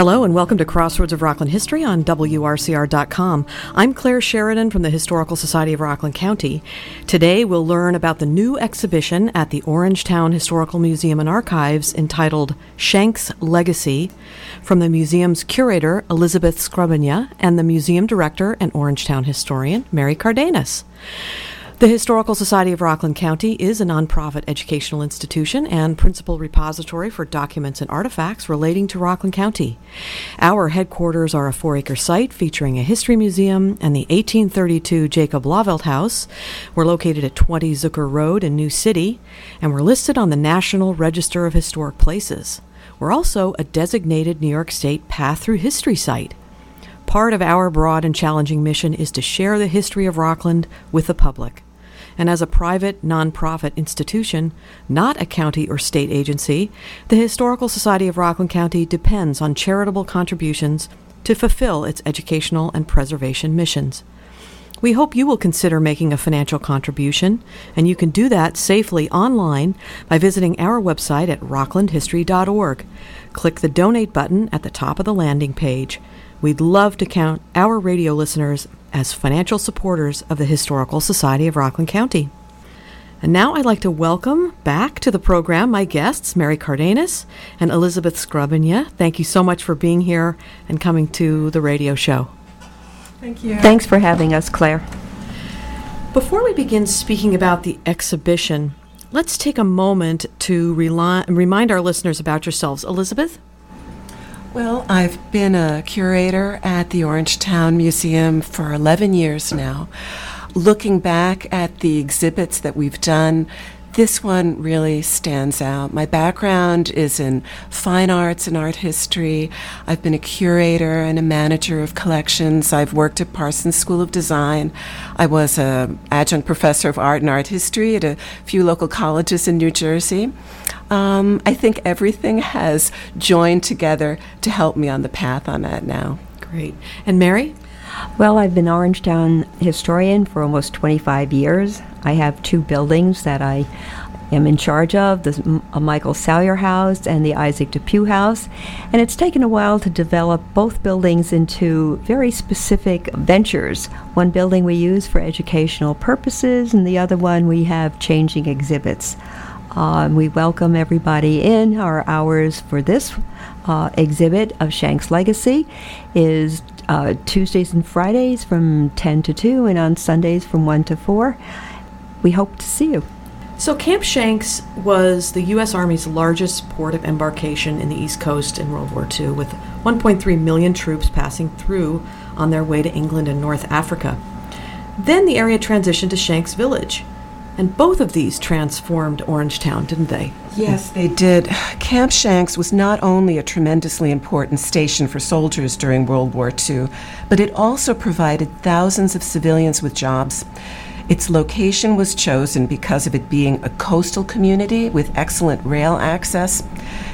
Hello and welcome to Crossroads of Rockland History on WRCR.com. I'm Claire Sheridan from the Historical Society of Rockland County. Today we'll learn about the new exhibition at the Orangetown Historical Museum and Archives entitled Shanks Legacy from the museum's curator Elizabeth Skrabonja and the museum director and Orangetown historian Mary Cardenas. The Historical Society of Rockland County is a nonprofit educational institution and principal repository for documents and artifacts relating to Rockland County. Our headquarters are a four acre site featuring a history museum and the 1832 Jacob Blauvelt House. We're located at 20 Zukor Road in New City, and we're listed on the National Register of Historic Places. We're also a designated New York State Path Through History site. Part of our broad and challenging mission is to share the history of Rockland with the public and as a private nonprofit institution, not a county or state agency, the Historical Society of Rockland County depends on charitable contributions to fulfill its educational and preservation missions. We hope you will consider making a financial contribution, and you can do that safely online by visiting our website at rocklandhistory.org. Click the donate button at the top of the landing page. We'd love to count our radio listeners as financial supporters of the Historical Society of Rockland County. And now I'd like to welcome back to the program my guests, Mary Cardenas and Elizabeth Skrabonja. Thank you so much for being here and coming to the radio show. Thank you. Thanks for having us, Claire. Before we begin speaking about the exhibition, let's take a moment to reli- remind our listeners about yourselves. Elizabeth? Well, I've been a curator at the Orangetown Museum for 11 years now. Looking back at the exhibits that we've done, this one really stands out. My background is in fine arts and art history. I've been a curator and a manager of collections. I've worked at Parsons School of Design. I was an adjunct professor of art and art history at a few local colleges in New Jersey. Um, I think everything has joined together to help me on the path I'm at now. Great. And Mary? Well, I've been Orangetown historian for almost 25 years. I have two buildings that I am in charge of the Michael Salyer House and the Isaac Depew House. And it's taken a while to develop both buildings into very specific ventures. One building we use for educational purposes, and the other one we have changing exhibits. Uh, we welcome everybody in. Our hours for this uh, exhibit of Shank's Legacy is uh, Tuesdays and Fridays from 10 to 2, and on Sundays from 1 to 4. We hope to see you. So, Camp Shanks was the U.S. Army's largest port of embarkation in the East Coast in World War II, with 1.3 million troops passing through on their way to England and North Africa. Then the area transitioned to Shanks Village, and both of these transformed Orangetown, didn't they? Yes, they did. Camp Shanks was not only a tremendously important station for soldiers during World War II, but it also provided thousands of civilians with jobs. Its location was chosen because of it being a coastal community with excellent rail access.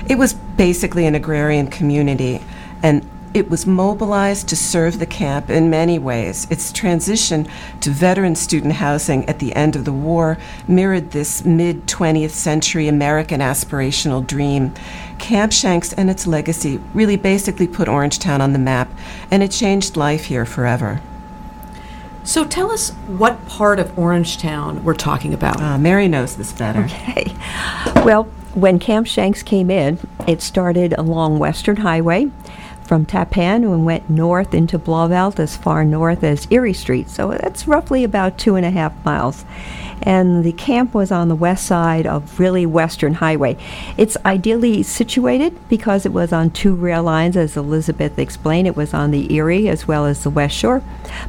It was basically an agrarian community, and it was mobilized to serve the camp in many ways. Its transition to veteran student housing at the end of the war mirrored this mid 20th century American aspirational dream. Camp Shanks and its legacy really basically put Orangetown on the map, and it changed life here forever. So tell us what part of Orangetown we're talking about. Uh, Mary knows this better. Okay. Well, when Camp Shanks came in, it started along Western Highway from Tappan and went north into Blauvelt as far north as Erie Street. So that's roughly about two and a half miles. And the camp was on the west side of really Western Highway. It's ideally situated because it was on two rail lines, as Elizabeth explained. It was on the Erie as well as the West Shore.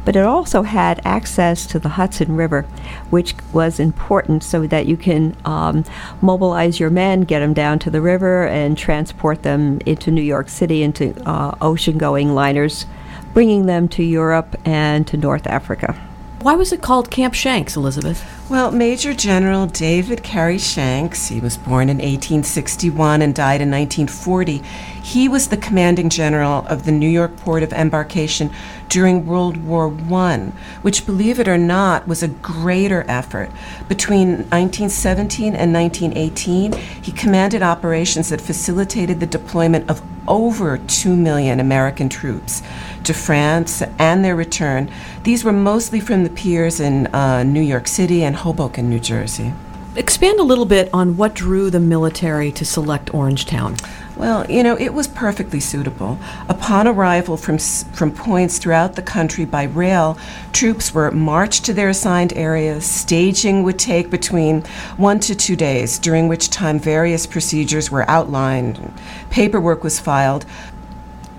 But it also had access to the Hudson River, which was important so that you can um, mobilize your men, get them down to the river, and transport them into New York City into uh, Uh, ocean going liners, bringing them to Europe and to North Africa. Why was it called Camp Shanks, Elizabeth? Well, Major General David Carey Shanks, he was born in 1861 and died in 1940. He was the commanding general of the New York Port of Embarkation during World War I, which, believe it or not, was a greater effort. Between 1917 and 1918, he commanded operations that facilitated the deployment of over 2 million American troops to France and their return. These were mostly from the piers in uh, New York City and Hoboken, New Jersey. Expand a little bit on what drew the military to select Orangetown. Well, you know, it was perfectly suitable. Upon arrival from, from points throughout the country by rail, troops were marched to their assigned areas. Staging would take between one to two days, during which time various procedures were outlined, paperwork was filed.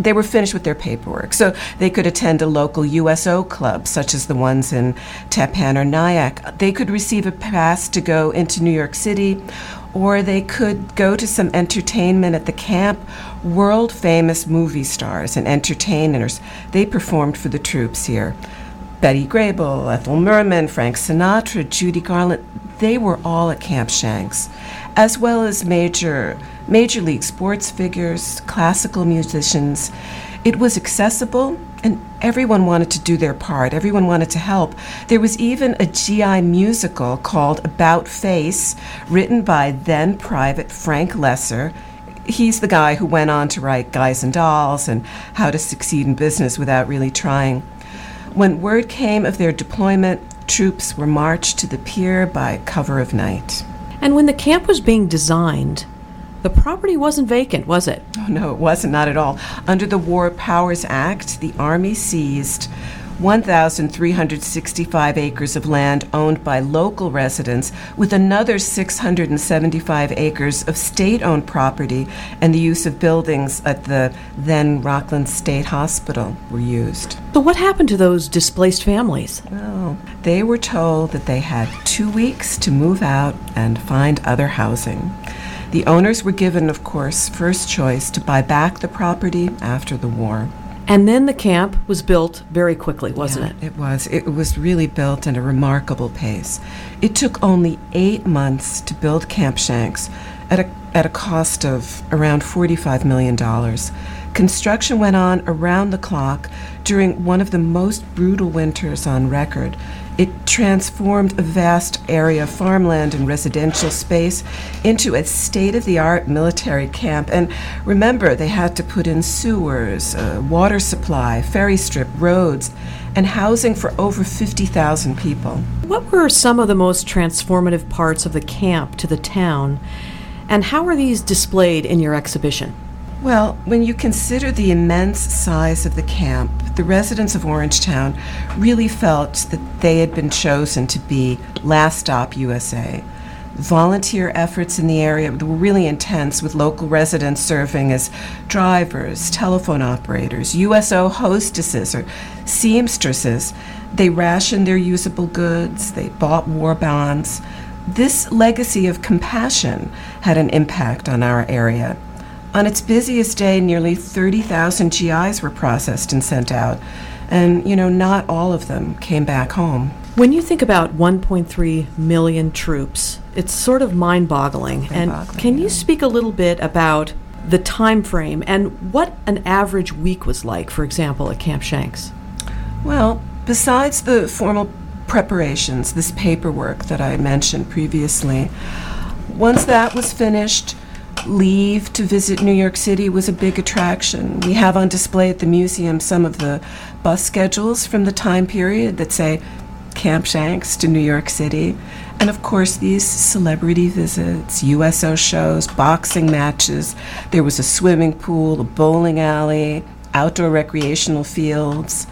They were finished with their paperwork, so they could attend a local USO club, such as the ones in Tappan or Nyack. They could receive a pass to go into New York City or they could go to some entertainment at the camp. World famous movie stars and entertainers, they performed for the troops here. Betty Grable, Ethel Merman, Frank Sinatra, Judy Garland, they were all at Camp Shanks, as well as major major league sports figures, classical musicians. It was accessible and everyone wanted to do their part. Everyone wanted to help. There was even a GI musical called About Face, written by then Private Frank Loesser. He's the guy who went on to write Guys and Dolls and How to Succeed in Business Without Really Trying. When word came of their deployment, troops were marched to the pier by cover of night. And when the camp was being designed, the property wasn't vacant, was it? Oh, no, it wasn't, not at all. Under the War Powers Act, the Army seized 1,365 acres of land owned by local residents, with another 675 acres of state owned property, and the use of buildings at the then Rockland State Hospital were used. So, what happened to those displaced families? Well, they were told that they had two weeks to move out and find other housing. The owners were given, of course, first choice to buy back the property after the war. And then the camp was built very quickly, wasn't Yeah, it? It was. It was really built at a remarkable pace. It took only eight months to build Camp Shanks at a, at a cost of around $45 million. Construction went on around the clock during one of the most brutal winters on record. It transformed a vast area of farmland and residential space into a state of the art military camp. And remember, they had to put in sewers, uh, water supply, ferry strip, roads, and housing for over 50,000 people. What were some of the most transformative parts of the camp to the town, and how are these displayed in your exhibition? Well, when you consider the immense size of the camp, the residents of Orangetown really felt that they had been chosen to be Last Stop USA. Volunteer efforts in the area were really intense, with local residents serving as drivers, telephone operators, USO hostesses, or seamstresses. They rationed their usable goods, they bought war bonds. This legacy of compassion had an impact on our area. On its busiest day, nearly 30,000 GIs were processed and sent out, and you know, not all of them came back home. When you think about 1.3 million troops, it's sort of mind-boggling. and can you speak a little bit about the time frame and what an average week was like, for example, at Camp Shanks? Well, besides the formal preparations, this paperwork that I mentioned previously, once that was finished, leave to visit New York City was a big attraction. We have on display at the museum some of the bus schedules from the time period that say Camp Shanks to New York City. And of course, these celebrity visits, USO shows, boxing matches. There was a swimming pool, a bowling alley, outdoor recreational fields.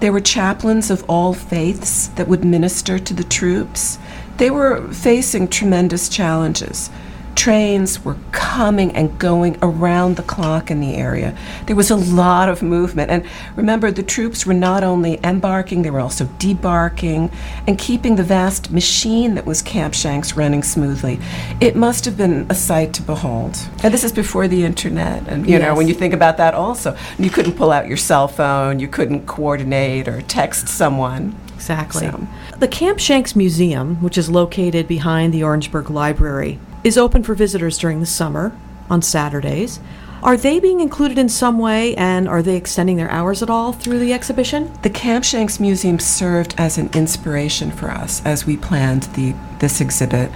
There were chaplains of all faiths that would minister to the troops. They were facing tremendous challenges. Trains were coming and going around the clock in the area. There was a lot of movement. And remember, the troops were not only embarking, they were also debarking and keeping the vast machine that was Camp Shanks running smoothly. It must have been a sight to behold. And this is before the internet. And, you know, when you think about that also, you couldn't pull out your cell phone, you couldn't coordinate or text someone. Exactly. So- The Camp Shanks Museum, which is located behind the Orangeburg Library, is open for visitors during the summer on Saturdays. Are they being included in some way, and are they extending their hours at all through the exhibition? The Camp Shanks Museum served as an inspiration for us as we planned the, this exhibit.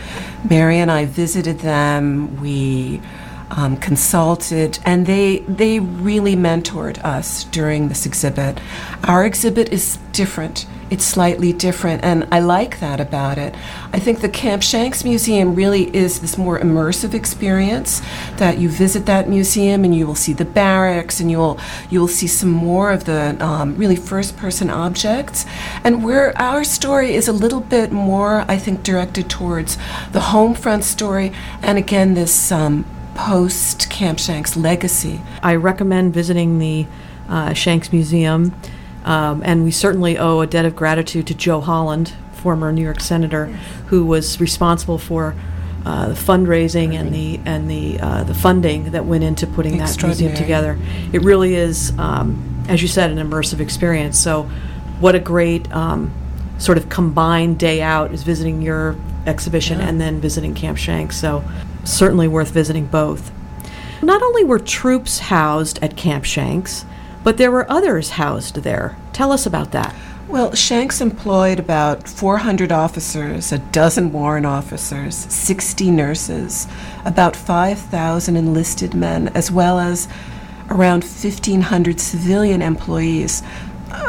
Mary and I visited them. We um, consulted, and they they really mentored us during this exhibit. Our exhibit is different. It's slightly different, and I like that about it. I think the Camp Shanks Museum really is this more immersive experience that you visit that museum and you will see the barracks and you'll you will see some more of the um, really first-person objects, and where our story is a little bit more, I think, directed towards the home front story, and again this. Um, post Camp Shanks legacy. I recommend visiting the uh, Shanks Museum, um, and we certainly owe a debt of gratitude to Joe Holland, former New York senator, who was responsible for. Uh, the fundraising and the and the uh, the funding that went into putting that museum together. It really is, um, as you said, an immersive experience. So, what a great um, sort of combined day out is visiting your exhibition Yeah. and then visiting Camp Shanks. So, certainly worth visiting both. Not only were troops housed at Camp Shanks, but there were others housed there. Tell us about that. Well, Shanks employed about 400 officers, a dozen warrant officers, 60 nurses, about 5,000 enlisted men, as well as around 1,500 civilian employees.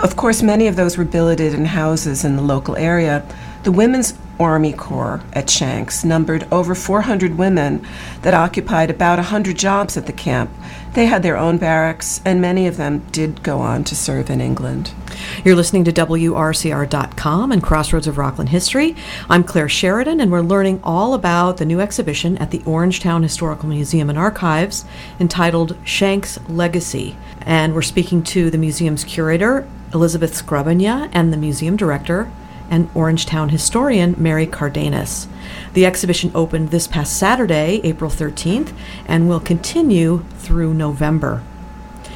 Of course, many of those were billeted in houses in the local area. The Women's Army Corps at Shanks numbered over 400 women that occupied about 100 jobs at the camp. They had their own barracks, and many of them did go on to serve in England. You're listening to WRCR.com and Crossroads of Rockland History. I'm Claire Sheridan, and we're learning all about the new exhibition at the Orangetown Historical Museum and Archives entitled Shanks Legacy. And we're speaking to the museum's curator, Elizabeth Skrabonja, and the museum director and Orangetown historian, Mary Cardenas. The exhibition opened this past Saturday, April 13th, and will continue through November.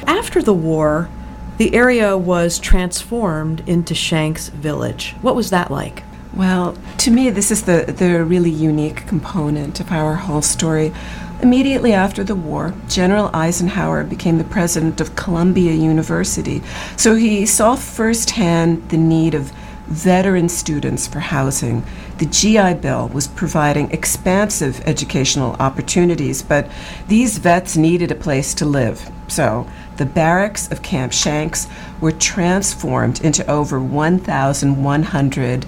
After the war, the area was transformed into Shanks Village. What was that like? Well, to me, this is the, the really unique component of our whole story. Immediately after the war, General Eisenhower became the president of Columbia University. So he saw firsthand the need of veteran students for housing. The GI Bill was providing expansive educational opportunities, but these vets needed a place to live. So the barracks of Camp Shanks were transformed into over 1,100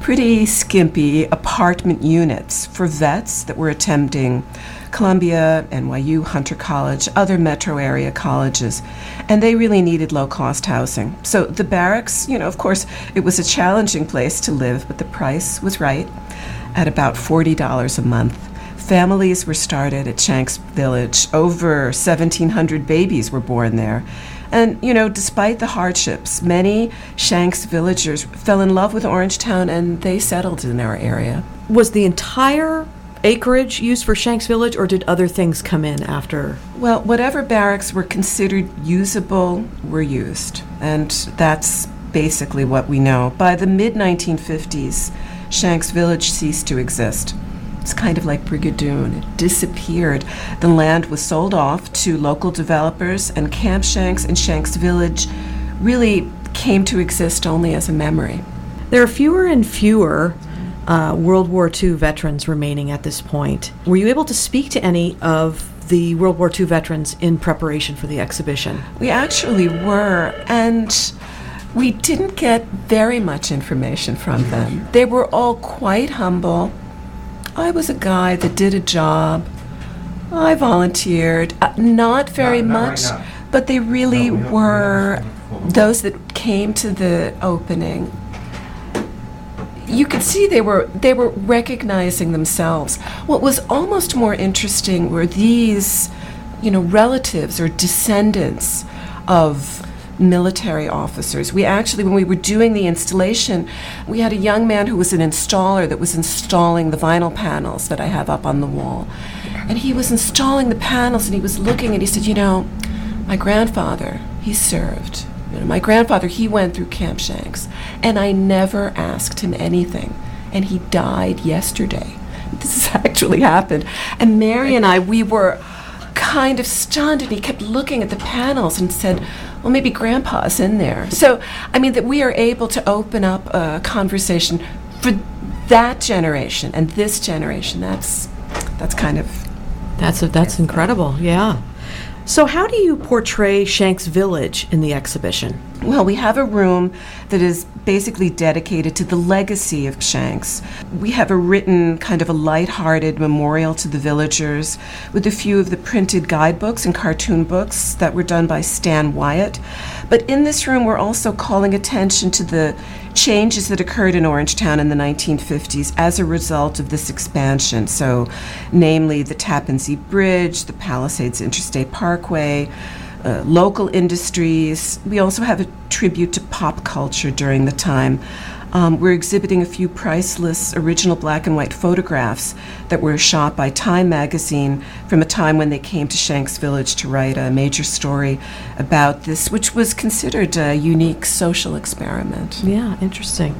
pretty skimpy apartment units for vets that were attending Columbia, NYU, Hunter College, other metro area colleges, and they really needed low cost housing. So the barracks, you know, of course, it was a challenging place to live, but the price was right at about $40 a month. Families were started at Shanks Village. Over 1,700 babies were born there. And, you know, despite the hardships, many Shanks villagers fell in love with Orangetown and they settled in our area. Was the entire acreage used for Shanks Village, or did other things come in after? Well, whatever barracks were considered usable were used, and that's basically what we know. By the mid 1950s, Shanks Village ceased to exist. It's kind of like Brigadoon. It disappeared. The land was sold off to local developers, and Camp Shanks and Shanks Village really came to exist only as a memory. There are fewer and fewer uh, World War II veterans remaining at this point. Were you able to speak to any of the World War II veterans in preparation for the exhibition? We actually were, and we didn't get very much information from them. They were all quite humble. I was a guy that did a job. I volunteered, uh, not very Not- not much, now. but they really No, we were those that came to the opening. You could see they were they were recognizing themselves. What was almost more interesting were these, you know, relatives or descendants of military officers. We actually, when we were doing the installation, we had a young man who was an installer that was installing the vinyl panels that I have up on the wall. And he was installing the panels and he was looking and he said, You know, my grandfather, he served. You know, my grandfather, he went through Camp Shanks, and I never asked him anything. And he died yesterday. This has actually happened. And Mary and I, we were kind of stunned, and he kept looking at the panels and said, Well, maybe Grandpa's in there. So, I mean, that we are able to open up a conversation for that generation and this generation. That's, that's kind of That's a, that's incredible. Yeah. So, how do you portray Shanks Village in the exhibition? Well, we have a room that is basically dedicated to the legacy of Shanks. We have a written, kind of a light-hearted memorial to the villagers with a few of the printed guidebooks and cartoon books that were done by Stan Wyatt. But in this room, we're also calling attention to the changes that occurred in Orangetown in the 1950s as a result of this expansion. So, namely, the Tappan Zee Bridge, the Palisades Interstate Parkway. Uh, local industries. We also have a tribute to pop culture during the time. Um, we're exhibiting a few priceless original black and white photographs that were shot by Time magazine from a time when they came to Shanks Village to write a major story about this, which was considered a unique social experiment. Yeah, interesting.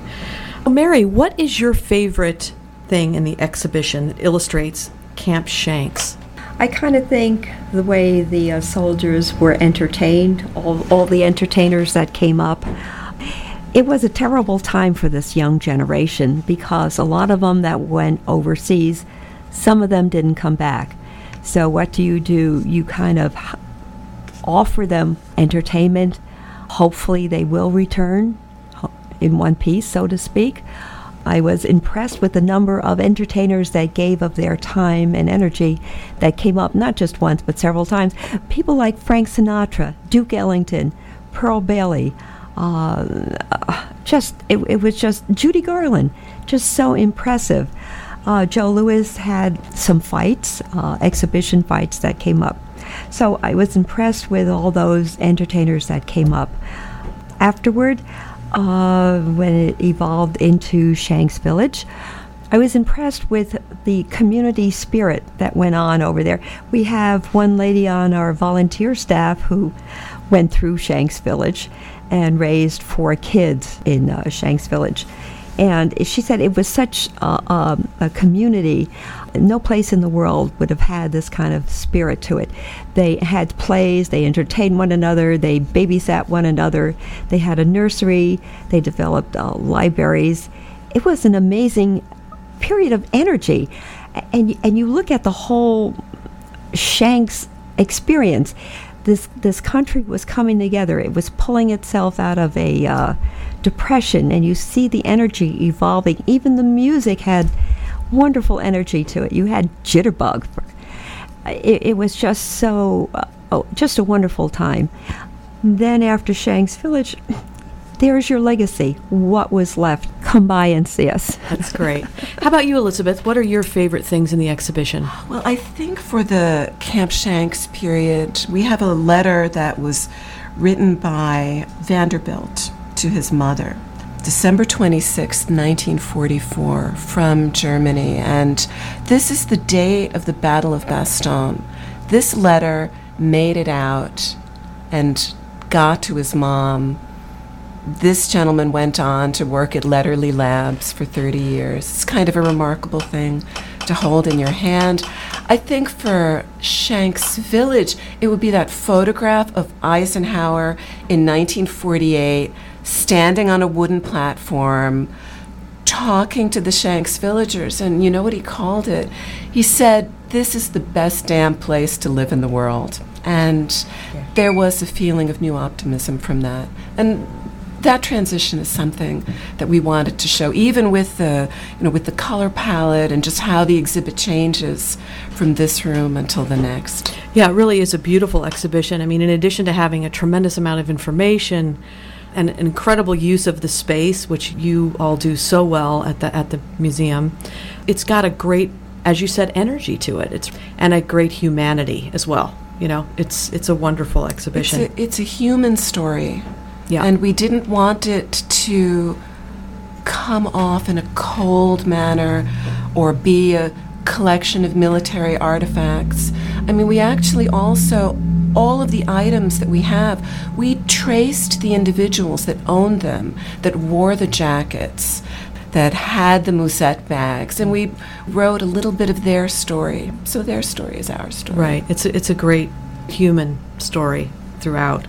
Well, Mary, what is your favorite thing in the exhibition that illustrates Camp Shanks? I kind of think the way the uh, soldiers were entertained, all, all the entertainers that came up, it was a terrible time for this young generation because a lot of them that went overseas, some of them didn't come back. So, what do you do? You kind of offer them entertainment. Hopefully, they will return in one piece, so to speak. I was impressed with the number of entertainers that gave of their time and energy that came up not just once but several times. People like Frank Sinatra, Duke Ellington, Pearl Bailey, uh, just it, it, was just Judy Garland, just so impressive. Uh, Joe Louis had some fights, uh, exhibition fights that came up. So I was impressed with all those entertainers that came up. Afterward, uh, when it evolved into Shanks Village, I was impressed with the community spirit that went on over there. We have one lady on our volunteer staff who went through Shanks Village, and raised four kids in uh, Shanks Village. And she said it was such a, um, a, community. No place in the world would have had this kind of spirit to it. They had plays, they entertained one another, they babysat one another, they had a nursery, they developed uh, libraries. It was an amazing period of energy. And, and you look at the whole Shanks experience this this country was coming together. It was pulling itself out of a uh, depression, and you see the energy evolving. Even the music had wonderful energy to it. You had jitterbug. It, it was just so, uh, oh, just a wonderful time. Then after Shanks Village, there's your legacy. What was left? Come by and see us. That's great. How about you, Elizabeth? What are your favorite things in the exhibition? Well, I think for the Camp Shanks period, we have a letter that was written by Vanderbilt to his mother. December 26, 1944, from Germany. And this is the day of the Battle of Bastogne. This letter made it out and got to his mom this gentleman went on to work at Lederle Labs for 30 years. It's kind of a remarkable thing to hold in your hand. I think for Shanks Village, it would be that photograph of Eisenhower in 1948 standing on a wooden platform talking to the Shanks villagers. And you know what he called it? He said, This is the best damn place to live in the world. And yeah. there was a feeling of new optimism from that. And that transition is something that we wanted to show, even with the, you know, with the color palette and just how the exhibit changes from this room until the next. Yeah, it really is a beautiful exhibition. I mean, in addition to having a tremendous amount of information and an incredible use of the space, which you all do so well at the at the museum, it's got a great, as you said, energy to it. It's and a great humanity as well. You know, it's it's a wonderful exhibition. It's a, it's a human story yeah. And we didn't want it to come off in a cold manner or be a collection of military artifacts. I mean, we actually also, all of the items that we have, we traced the individuals that owned them, that wore the jackets, that had the musette bags, and we wrote a little bit of their story. So their story is our story. Right. It's a, it's a great human story throughout.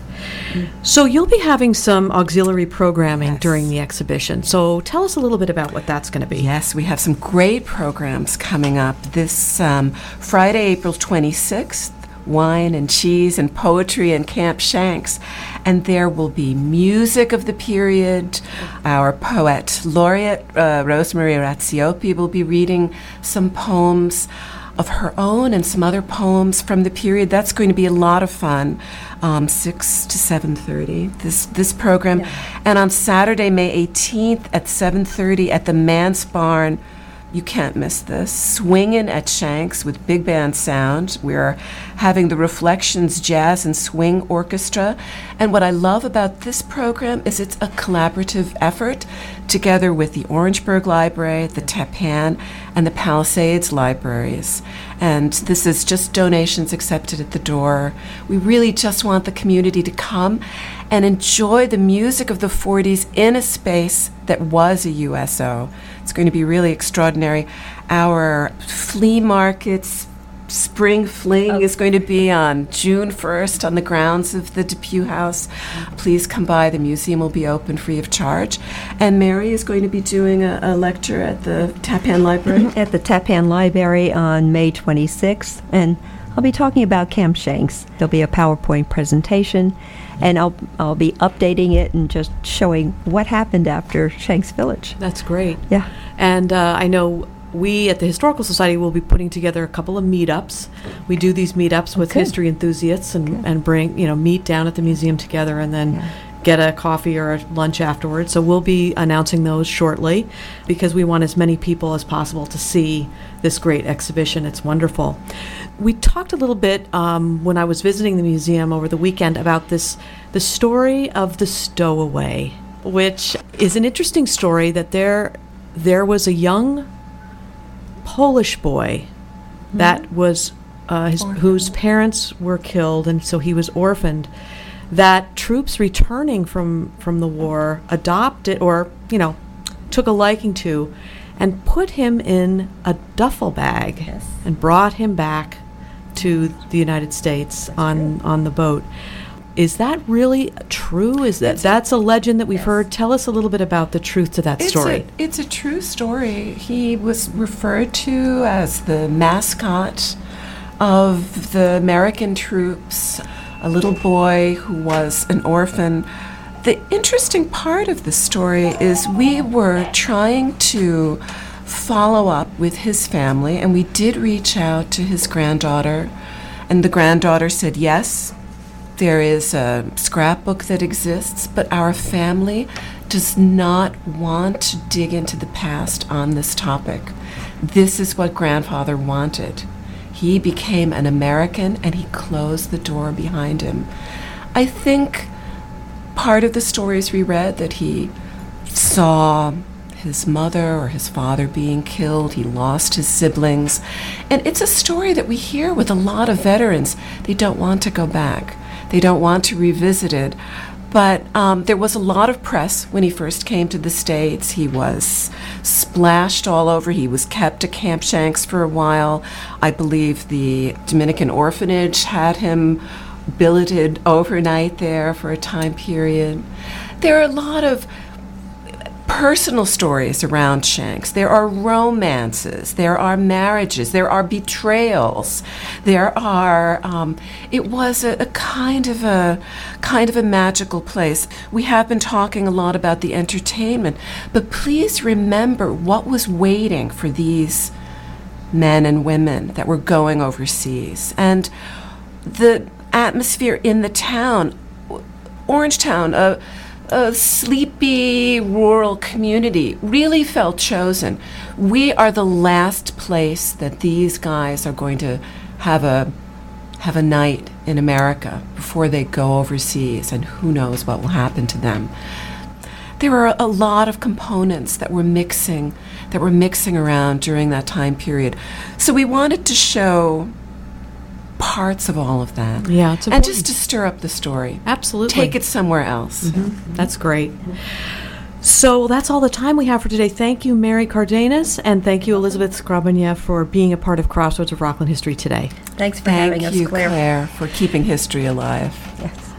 So you'll be having some auxiliary programming Yes. during the exhibition. So tell us a little bit about what that's going to be. Yes, we have some great programs coming up this um, Friday, April 26th. Wine and cheese and poetry and Camp Shanks. And there will be music of the period. Our poet laureate, uh, Rosemary Raziopi, will be reading some poems of her own and some other poems from the period. That's going to be a lot of fun. Um, six to seven thirty. This this program, and on Saturday, May eighteenth at seven thirty at the Manse Barn. You can't miss this. Swingin' at Shanks with big band sound. We're having the Reflections Jazz and Swing Orchestra. And what I love about this program is it's a collaborative effort together with the Orangeburg Library, the Tappan, and the Palisades Libraries. And this is just donations accepted at the door. We really just want the community to come and enjoy the music of the 40s in a space that was a USO. It's going to be really extraordinary. Our flea markets, Spring Fling oh. is going to be on June 1st on the grounds of the Depew House. Please come by. The museum will be open free of charge. And Mary is going to be doing a, a lecture at the Tappan Library. at the Tappan Library on May 26th, and I'll be talking about Camp Shanks. There'll be a PowerPoint presentation, and I'll I'll be updating it and just showing what happened after Shanks Village. That's great. Yeah. And uh, I know we at the Historical Society will be putting together a couple of meetups. We do these meetups with history enthusiasts and, and bring, you know, meet down at the museum together and then Yeah. Get a coffee or a lunch afterwards. So we'll be announcing those shortly because we want as many people as possible to see this great exhibition. It's wonderful. We talked a little bit um, when I was visiting the museum over the weekend about this the story of the stowaway, which is an interesting story that there there was a young Polish boy that was uh, his, whose parents were killed, and so he was orphaned. That troops returning from from the war adopted, or you know, took a liking to, and put him in a duffel bag Yes. and brought him back to the United States on on the boat. Is that really true? Is that that's a legend that we've heard? Tell us a little bit about the truth to that It's story. A, it's a true story. He was referred to as the mascot of the American troops, a little boy who was an orphan. The interesting part of the story is we were trying to follow up with his family, and we did reach out to his granddaughter, and the granddaughter said yes, there is a scrapbook that exists, but our family does not want to dig into the past on this topic. This is what grandfather wanted. He became an American and he closed the door behind him. I think part of the stories we read that he saw his mother or his father being killed, he lost his siblings. And it's a story that we hear with a lot of veterans. They don't want to go back, they don't want to revisit it. But um, there was a lot of press when he first came to the States. He was splashed all over. He was kept at Camp Shanks for a while. I believe the Dominican orphanage had him billeted overnight there for a time period. There are a lot of personal stories around Shanks. There are romances. There are marriages. There are betrayals. There are. Um, it was a, a kind of a kind of a magical place. We have been talking a lot about the entertainment, but please remember what was waiting for these men and women that were going overseas and the atmosphere in the town Orangetown, a, a sleepy rural community, really felt chosen. We are the last place that these guys are going to have a have a night in America before they go overseas, and who knows what will happen to them. There were a lot of components that were mixing that were mixing around during that time period. So we wanted to show parts of all of that. Yeah, it's and just to stir up the story. Absolutely. Take it somewhere else. Mm-hmm. That's great. So that's all the time we have for today. Thank you, Mary Cardenas, and thank you, Elizabeth Skrabonja, for being a part of Crossroads of Rockland History today. Thanks for Thank having us, Claire. Claire, for keeping history alive. Yes.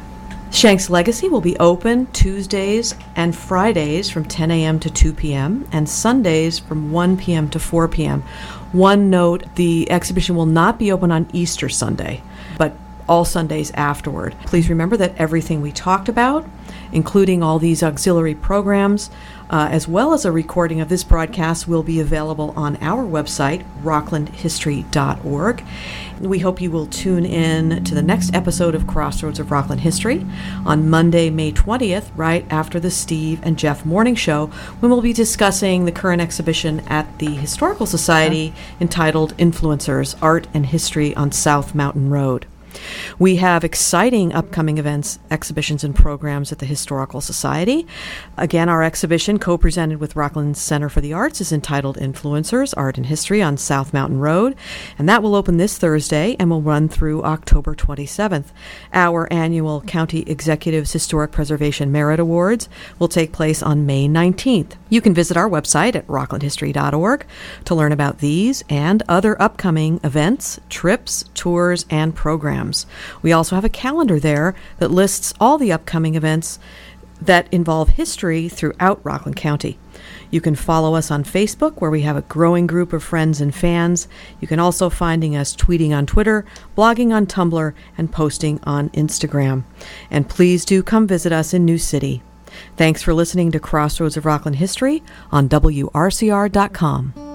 Shanks Legacy will be open Tuesdays and Fridays from 10 a.m. to 2 p.m. and Sundays from 1 p.m. to 4 p.m. One note the exhibition will not be open on Easter Sunday, but all Sundays afterward. Please remember that everything we talked about, including all these auxiliary programs, uh, as well as a recording of this broadcast, will be available on our website, rocklandhistory.org. We hope you will tune in to the next episode of Crossroads of Rockland History on Monday, May 20th, right after the Steve and Jeff Morning Show, when we'll be discussing the current exhibition at the Historical Society entitled Influencers Art and History on South Mountain Road. We have exciting upcoming events, exhibitions, and programs at the Historical Society. Again, our exhibition, co presented with Rockland Center for the Arts, is entitled Influencers Art and History on South Mountain Road, and that will open this Thursday and will run through October 27th. Our annual County Executives Historic Preservation Merit Awards will take place on May 19th. You can visit our website at rocklandhistory.org to learn about these and other upcoming events, trips, tours, and programs. We also have a calendar there that lists all the upcoming events that involve history throughout Rockland County. You can follow us on Facebook, where we have a growing group of friends and fans. You can also finding us tweeting on Twitter, blogging on Tumblr, and posting on Instagram. And please do come visit us in New City. Thanks for listening to Crossroads of Rockland History on WRCR.com.